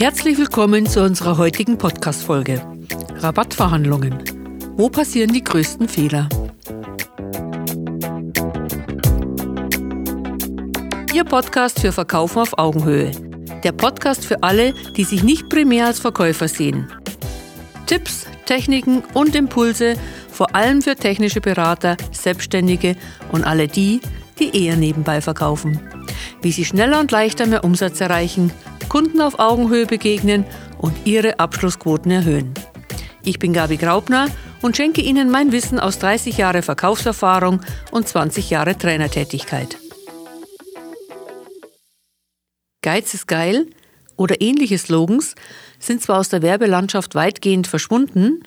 Herzlich willkommen zu unserer heutigen Podcast-Folge. Rabattverhandlungen. Wo passieren die größten Fehler? Ihr Podcast für Verkaufen auf Augenhöhe. Der Podcast für alle, die sich nicht primär als Verkäufer sehen. Tipps, Techniken und Impulse, vor allem für technische Berater, Selbstständige und alle die, die eher nebenbei verkaufen. Wie sie schneller und leichter mehr Umsatz erreichen Kunden auf Augenhöhe begegnen und ihre Abschlussquoten erhöhen. Ich bin Gabi Graubner und schenke Ihnen mein Wissen aus 30 Jahre Verkaufserfahrung und 20 Jahre Trainertätigkeit. Geiz ist geil oder ähnliche Slogans sind zwar aus der Werbelandschaft weitgehend verschwunden,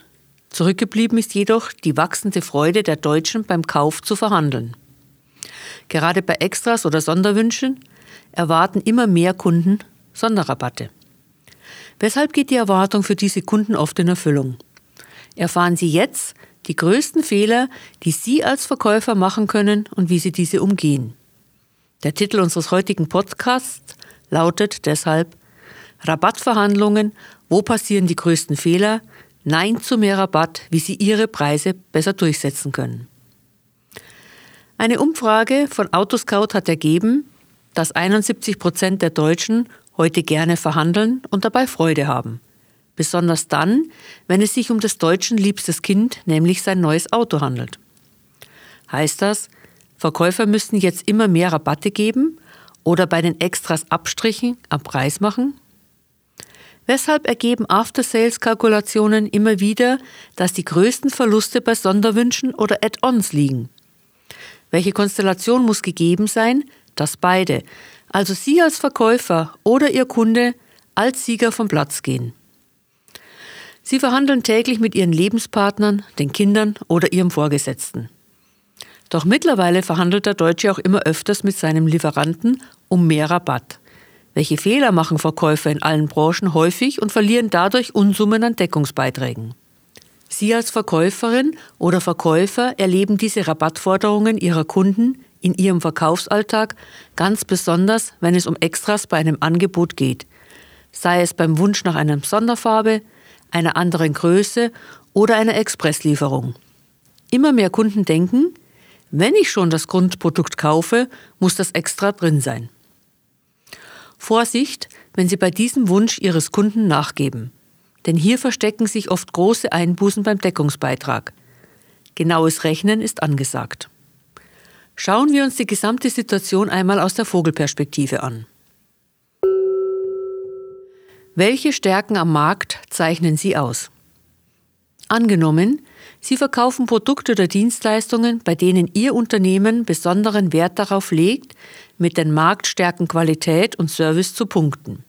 zurückgeblieben ist jedoch die wachsende Freude der Deutschen beim Kauf zu verhandeln. Gerade bei Extras oder Sonderwünschen erwarten immer mehr Kunden Sonderrabatte. Weshalb geht die Erwartung für diese Kunden oft in Erfüllung? Erfahren Sie jetzt die größten Fehler, die Sie als Verkäufer machen können und wie Sie diese umgehen. Der Titel unseres heutigen Podcasts lautet deshalb Rabattverhandlungen, wo passieren die größten Fehler? Nein zu mehr Rabatt, wie Sie Ihre Preise besser durchsetzen können. Eine Umfrage von Autoscout hat ergeben, dass 71 Prozent der Deutschen heute gerne verhandeln und dabei Freude haben. Besonders dann, wenn es sich um des Deutschen liebstes Kind, nämlich sein neues Auto handelt. Heißt das, Verkäufer müssten jetzt immer mehr Rabatte geben oder bei den Extras Abstrichen am Preis machen? Weshalb ergeben After-Sales-Kalkulationen immer wieder, dass die größten Verluste bei Sonderwünschen oder Add-ons liegen? Welche Konstellation muss gegeben sein, dass beide, also Sie als Verkäufer oder Ihr Kunde als Sieger vom Platz gehen. Sie verhandeln täglich mit Ihren Lebenspartnern, den Kindern oder Ihrem Vorgesetzten. Doch mittlerweile verhandelt der Deutsche auch immer öfters mit seinem Lieferanten um mehr Rabatt. Welche Fehler machen Verkäufer in allen Branchen häufig und verlieren dadurch Unsummen an Deckungsbeiträgen? Sie als Verkäuferin oder Verkäufer erleben diese Rabattforderungen Ihrer Kunden in ihrem Verkaufsalltag, ganz besonders wenn es um Extras bei einem Angebot geht, sei es beim Wunsch nach einer Sonderfarbe, einer anderen Größe oder einer Expresslieferung. Immer mehr Kunden denken, wenn ich schon das Grundprodukt kaufe, muss das Extra drin sein. Vorsicht, wenn Sie bei diesem Wunsch Ihres Kunden nachgeben. Denn hier verstecken sich oft große Einbußen beim Deckungsbeitrag. Genaues Rechnen ist angesagt. Schauen wir uns die gesamte Situation einmal aus der Vogelperspektive an. Welche Stärken am Markt zeichnen Sie aus? Angenommen, Sie verkaufen Produkte oder Dienstleistungen, bei denen Ihr Unternehmen besonderen Wert darauf legt, mit den Marktstärken Qualität und Service zu punkten.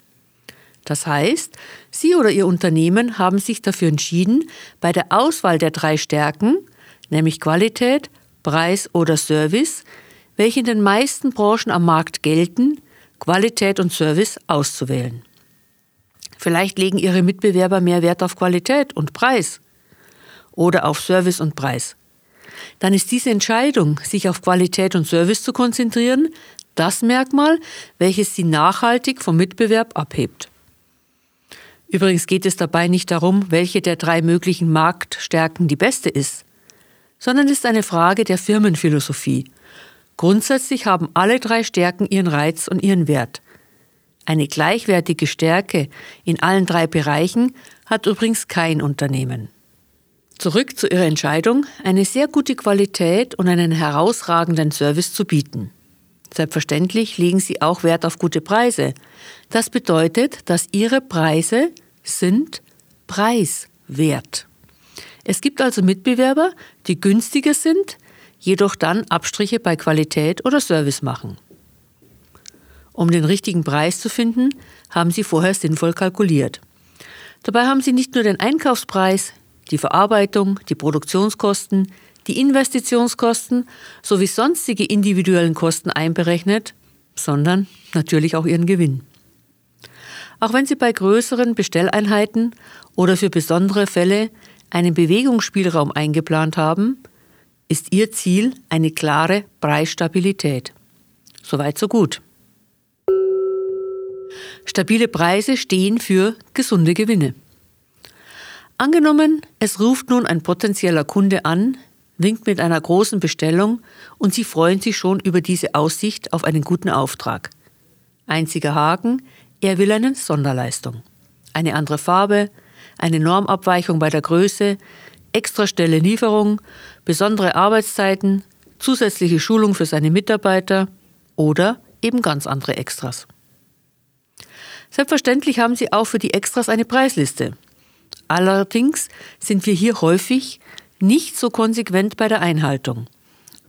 Das heißt, Sie oder Ihr Unternehmen haben sich dafür entschieden, bei der Auswahl der drei Stärken, nämlich Qualität, Preis oder Service, welche in den meisten Branchen am Markt gelten, Qualität und Service auszuwählen. Vielleicht legen Ihre Mitbewerber mehr Wert auf Qualität und Preis oder auf Service und Preis. Dann ist diese Entscheidung, sich auf Qualität und Service zu konzentrieren, das Merkmal, welches Sie nachhaltig vom Mitbewerb abhebt. Übrigens geht es dabei nicht darum, welche der drei möglichen Marktstärken die beste ist sondern ist eine Frage der Firmenphilosophie. Grundsätzlich haben alle drei Stärken ihren Reiz und ihren Wert. Eine gleichwertige Stärke in allen drei Bereichen hat übrigens kein Unternehmen. Zurück zu Ihrer Entscheidung, eine sehr gute Qualität und einen herausragenden Service zu bieten. Selbstverständlich legen Sie auch Wert auf gute Preise. Das bedeutet, dass Ihre Preise sind preiswert. Es gibt also Mitbewerber, die günstiger sind, jedoch dann Abstriche bei Qualität oder Service machen. Um den richtigen Preis zu finden, haben Sie vorher sinnvoll kalkuliert. Dabei haben Sie nicht nur den Einkaufspreis, die Verarbeitung, die Produktionskosten, die Investitionskosten sowie sonstige individuellen Kosten einberechnet, sondern natürlich auch Ihren Gewinn. Auch wenn Sie bei größeren Bestelleinheiten oder für besondere Fälle einen Bewegungsspielraum eingeplant haben, ist Ihr Ziel eine klare Preisstabilität. Soweit so gut. Stabile Preise stehen für gesunde Gewinne. Angenommen, es ruft nun ein potenzieller Kunde an, winkt mit einer großen Bestellung und Sie freuen sich schon über diese Aussicht auf einen guten Auftrag. Einziger Haken, er will eine Sonderleistung. Eine andere Farbe, eine Normabweichung bei der Größe, extra schnelle Lieferung, besondere Arbeitszeiten, zusätzliche Schulung für seine Mitarbeiter oder eben ganz andere Extras. Selbstverständlich haben Sie auch für die Extras eine Preisliste. Allerdings sind wir hier häufig nicht so konsequent bei der Einhaltung.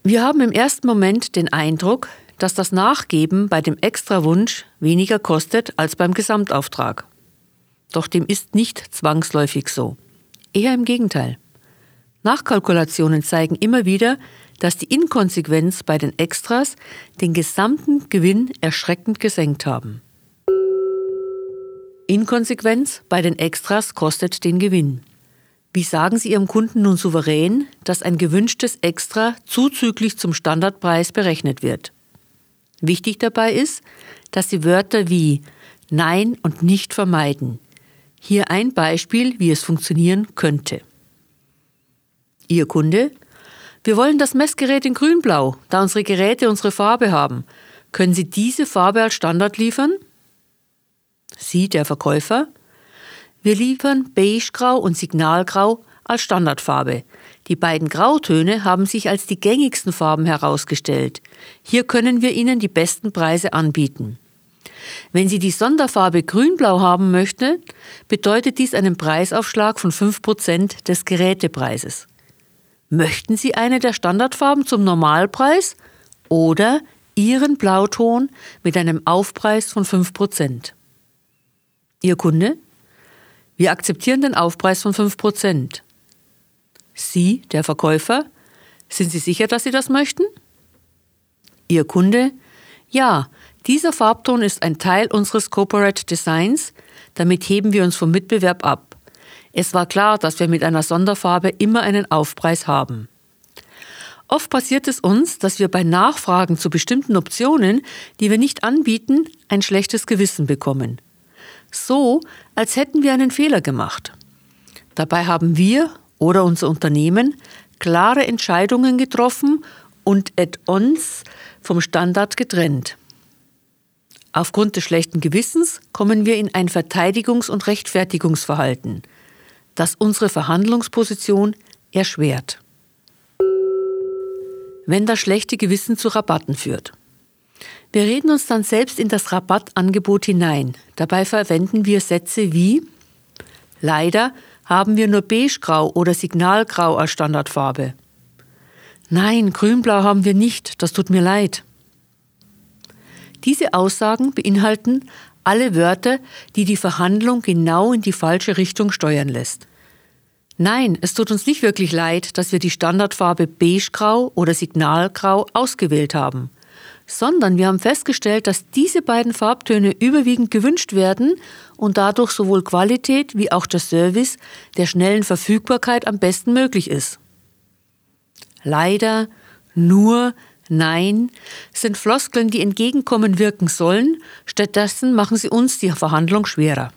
Wir haben im ersten Moment den Eindruck, dass das Nachgeben bei dem Extrawunsch weniger kostet als beim Gesamtauftrag. Doch dem ist nicht zwangsläufig so. Eher im Gegenteil. Nachkalkulationen zeigen immer wieder, dass die Inkonsequenz bei den Extras den gesamten Gewinn erschreckend gesenkt haben. Inkonsequenz bei den Extras kostet den Gewinn. Wie sagen Sie Ihrem Kunden nun souverän, dass ein gewünschtes Extra zuzüglich zum Standardpreis berechnet wird? Wichtig dabei ist, dass Sie Wörter wie Nein und nicht vermeiden. Hier ein Beispiel, wie es funktionieren könnte. Ihr Kunde? Wir wollen das Messgerät in grünblau, da unsere Geräte unsere Farbe haben. Können Sie diese Farbe als Standard liefern? Sie, der Verkäufer? Wir liefern beigegrau und signalgrau als Standardfarbe. Die beiden Grautöne haben sich als die gängigsten Farben herausgestellt. Hier können wir Ihnen die besten Preise anbieten. Wenn Sie die Sonderfarbe grünblau haben möchten, bedeutet dies einen Preisaufschlag von 5% des Gerätepreises. Möchten Sie eine der Standardfarben zum Normalpreis oder Ihren Blauton mit einem Aufpreis von 5%? Ihr Kunde? Wir akzeptieren den Aufpreis von 5%. Sie, der Verkäufer, sind Sie sicher, dass Sie das möchten? Ihr Kunde? Ja, dieser Farbton ist ein Teil unseres Corporate Designs, damit heben wir uns vom Mitbewerb ab. Es war klar, dass wir mit einer Sonderfarbe immer einen Aufpreis haben. Oft passiert es uns, dass wir bei Nachfragen zu bestimmten Optionen, die wir nicht anbieten, ein schlechtes Gewissen bekommen. So, als hätten wir einen Fehler gemacht. Dabei haben wir oder unser Unternehmen klare Entscheidungen getroffen und Add-ons vom Standard getrennt. Aufgrund des schlechten Gewissens kommen wir in ein Verteidigungs- und Rechtfertigungsverhalten, das unsere Verhandlungsposition erschwert. Wenn das schlechte Gewissen zu Rabatten führt. Wir reden uns dann selbst in das Rabattangebot hinein. Dabei verwenden wir Sätze wie Leider haben wir nur beigegrau oder signalgrau als Standardfarbe. Nein, grünblau haben wir nicht, das tut mir leid. Diese Aussagen beinhalten alle Wörter, die die Verhandlung genau in die falsche Richtung steuern lässt. Nein, es tut uns nicht wirklich leid, dass wir die Standardfarbe beigegrau oder signalgrau ausgewählt haben, sondern wir haben festgestellt, dass diese beiden Farbtöne überwiegend gewünscht werden und dadurch sowohl Qualität wie auch der Service der schnellen Verfügbarkeit am besten möglich ist. Leider, nur, nein sind Floskeln, die entgegenkommen wirken sollen, stattdessen machen sie uns die Verhandlung schwerer.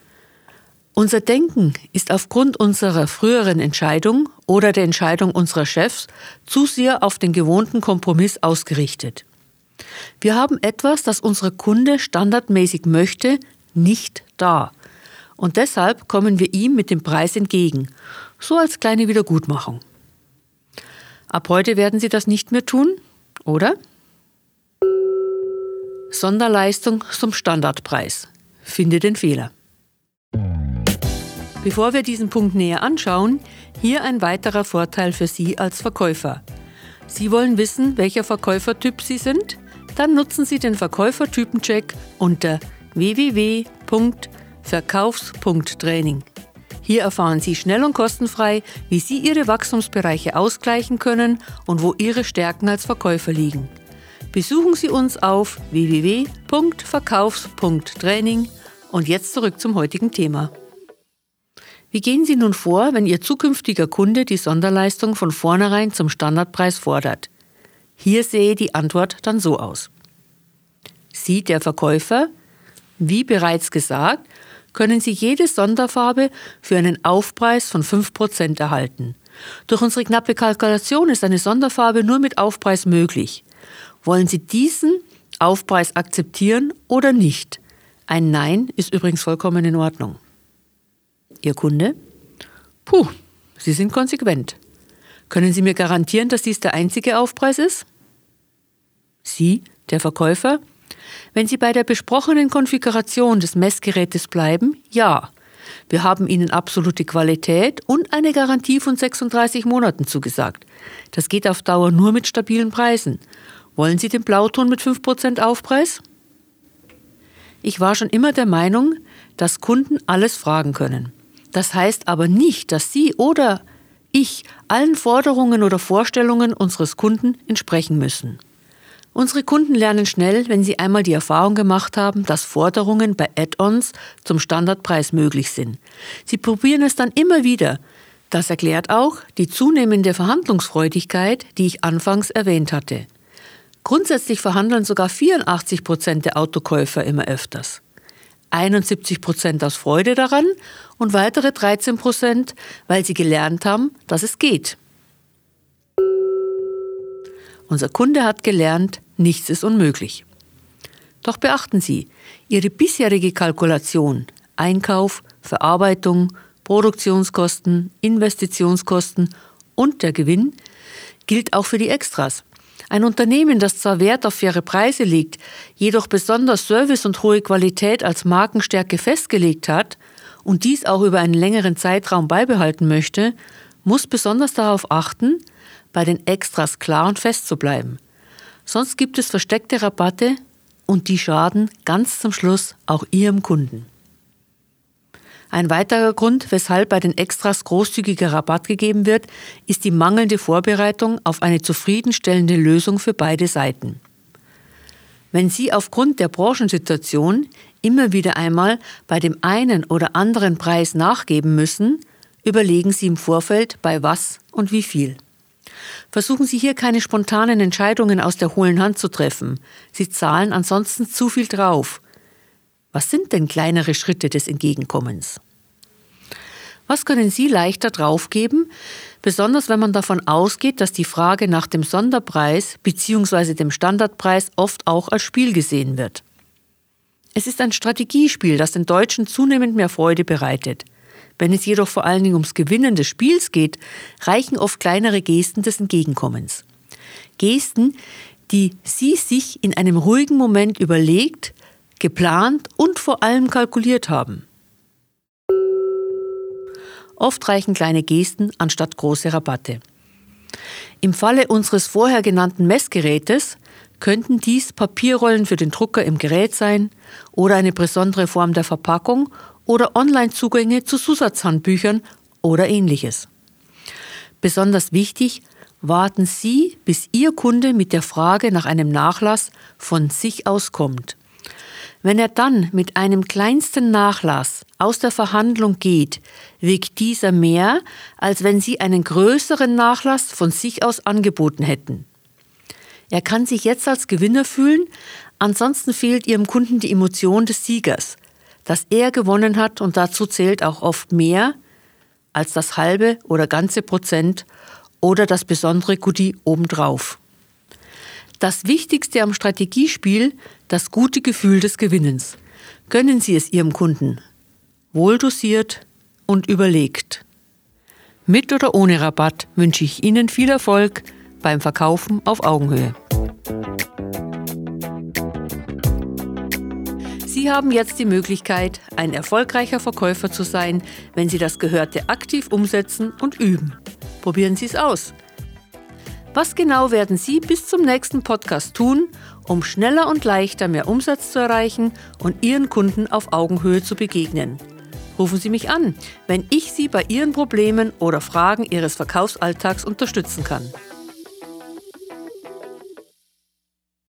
Unser Denken ist aufgrund unserer früheren Entscheidung oder der Entscheidung unserer Chefs zu sehr auf den gewohnten Kompromiss ausgerichtet. Wir haben etwas, das unsere Kunde standardmäßig möchte, nicht da. Und deshalb kommen wir ihm mit dem Preis entgegen, so als kleine Wiedergutmachung. Ab heute werden Sie das nicht mehr tun, oder? Sonderleistung zum Standardpreis. Finde den Fehler. Bevor wir diesen Punkt näher anschauen, hier ein weiterer Vorteil für Sie als Verkäufer. Sie wollen wissen, welcher Verkäufertyp Sie sind? Dann nutzen Sie den Verkäufertypencheck unter www.verkaufs.training. Hier erfahren Sie schnell und kostenfrei, wie Sie Ihre Wachstumsbereiche ausgleichen können und wo Ihre Stärken als Verkäufer liegen. Besuchen Sie uns auf www.verkaufs.training und jetzt zurück zum heutigen Thema. Wie gehen Sie nun vor, wenn Ihr zukünftiger Kunde die Sonderleistung von vornherein zum Standardpreis fordert? Hier sehe die Antwort dann so aus. Sie, der Verkäufer, Wie bereits gesagt, können Sie jede Sonderfarbe für einen Aufpreis von 5% erhalten. Durch unsere knappe Kalkulation ist eine Sonderfarbe nur mit Aufpreis möglich. Wollen Sie diesen Aufpreis akzeptieren oder nicht? Ein Nein ist übrigens vollkommen in Ordnung. Ihr Kunde? Puh, Sie sind konsequent. Können Sie mir garantieren, dass dies der einzige Aufpreis ist? Sie, der Verkäufer? Wenn Sie bei der besprochenen Konfiguration des Messgerätes bleiben, ja. Wir haben Ihnen absolute Qualität und eine Garantie von 36 Monaten zugesagt. Das geht auf Dauer nur mit stabilen Preisen. Wollen Sie den Blauton mit 5% Aufpreis? Ich war schon immer der Meinung, dass Kunden alles fragen können. Das heißt aber nicht, dass Sie oder ich allen Forderungen oder Vorstellungen unseres Kunden entsprechen müssen. Unsere Kunden lernen schnell, wenn sie einmal die Erfahrung gemacht haben, dass Forderungen bei Add-ons zum Standardpreis möglich sind. Sie probieren es dann immer wieder. Das erklärt auch die zunehmende Verhandlungsfreudigkeit, die ich anfangs erwähnt hatte. Grundsätzlich verhandeln sogar 84 Prozent der Autokäufer immer öfters. 71 Prozent aus Freude daran und weitere 13 Prozent, weil sie gelernt haben, dass es geht. Unser Kunde hat gelernt, nichts ist unmöglich. Doch beachten Sie, Ihre bisherige Kalkulation, Einkauf, Verarbeitung, Produktionskosten, Investitionskosten und der Gewinn gilt auch für die Extras. Ein Unternehmen, das zwar Wert auf faire Preise legt, jedoch besonders Service und hohe Qualität als Markenstärke festgelegt hat und dies auch über einen längeren Zeitraum beibehalten möchte, muss besonders darauf achten, bei den Extras klar und fest zu bleiben. Sonst gibt es versteckte Rabatte und die schaden ganz zum Schluss auch Ihrem Kunden. Ein weiterer Grund, weshalb bei den Extras großzügiger Rabatt gegeben wird, ist die mangelnde Vorbereitung auf eine zufriedenstellende Lösung für beide Seiten. Wenn Sie aufgrund der Branchensituation immer wieder einmal bei dem einen oder anderen Preis nachgeben müssen, überlegen Sie im Vorfeld bei was und wie viel. Versuchen Sie hier keine spontanen Entscheidungen aus der hohlen Hand zu treffen. Sie zahlen ansonsten zu viel drauf. Was sind denn kleinere Schritte des Entgegenkommens? Was können Sie leichter draufgeben, besonders wenn man davon ausgeht, dass die Frage nach dem Sonderpreis bzw. dem Standardpreis oft auch als Spiel gesehen wird? Es ist ein Strategiespiel, das den Deutschen zunehmend mehr Freude bereitet. Wenn es jedoch vor allen Dingen ums Gewinnen des Spiels geht, reichen oft kleinere Gesten des Entgegenkommens. Gesten, die sie sich in einem ruhigen Moment überlegt, geplant und vor allem kalkuliert haben. Oft reichen kleine Gesten anstatt große Rabatte. Im Falle unseres vorher genannten Messgerätes könnten dies Papierrollen für den Drucker im Gerät sein oder eine besondere Form der Verpackung oder Online-Zugänge zu Zusatzhandbüchern oder ähnliches. Besonders wichtig, warten Sie, bis Ihr Kunde mit der Frage nach einem Nachlass von sich aus kommt. Wenn er dann mit einem kleinsten Nachlass aus der Verhandlung geht, wiegt dieser mehr, als wenn Sie einen größeren Nachlass von sich aus angeboten hätten. Er kann sich jetzt als Gewinner fühlen, ansonsten fehlt Ihrem Kunden die Emotion des Siegers – dass er gewonnen hat und dazu zählt auch oft mehr als das halbe oder ganze Prozent oder das besondere Goodie obendrauf. Das Wichtigste am Strategiespiel, das gute Gefühl des Gewinnens. Gönnen Sie es Ihrem Kunden. Wohldosiert und überlegt. Mit oder ohne Rabatt wünsche ich Ihnen viel Erfolg beim Verkaufen auf Augenhöhe. Sie haben jetzt die Möglichkeit, ein erfolgreicher Verkäufer zu sein, wenn Sie das Gehörte aktiv umsetzen und üben. Probieren Sie es aus. Was genau werden Sie bis zum nächsten Podcast tun, um schneller und leichter mehr Umsatz zu erreichen und Ihren Kunden auf Augenhöhe zu begegnen? Rufen Sie mich an, wenn ich Sie bei Ihren Problemen oder Fragen Ihres Verkaufsalltags unterstützen kann.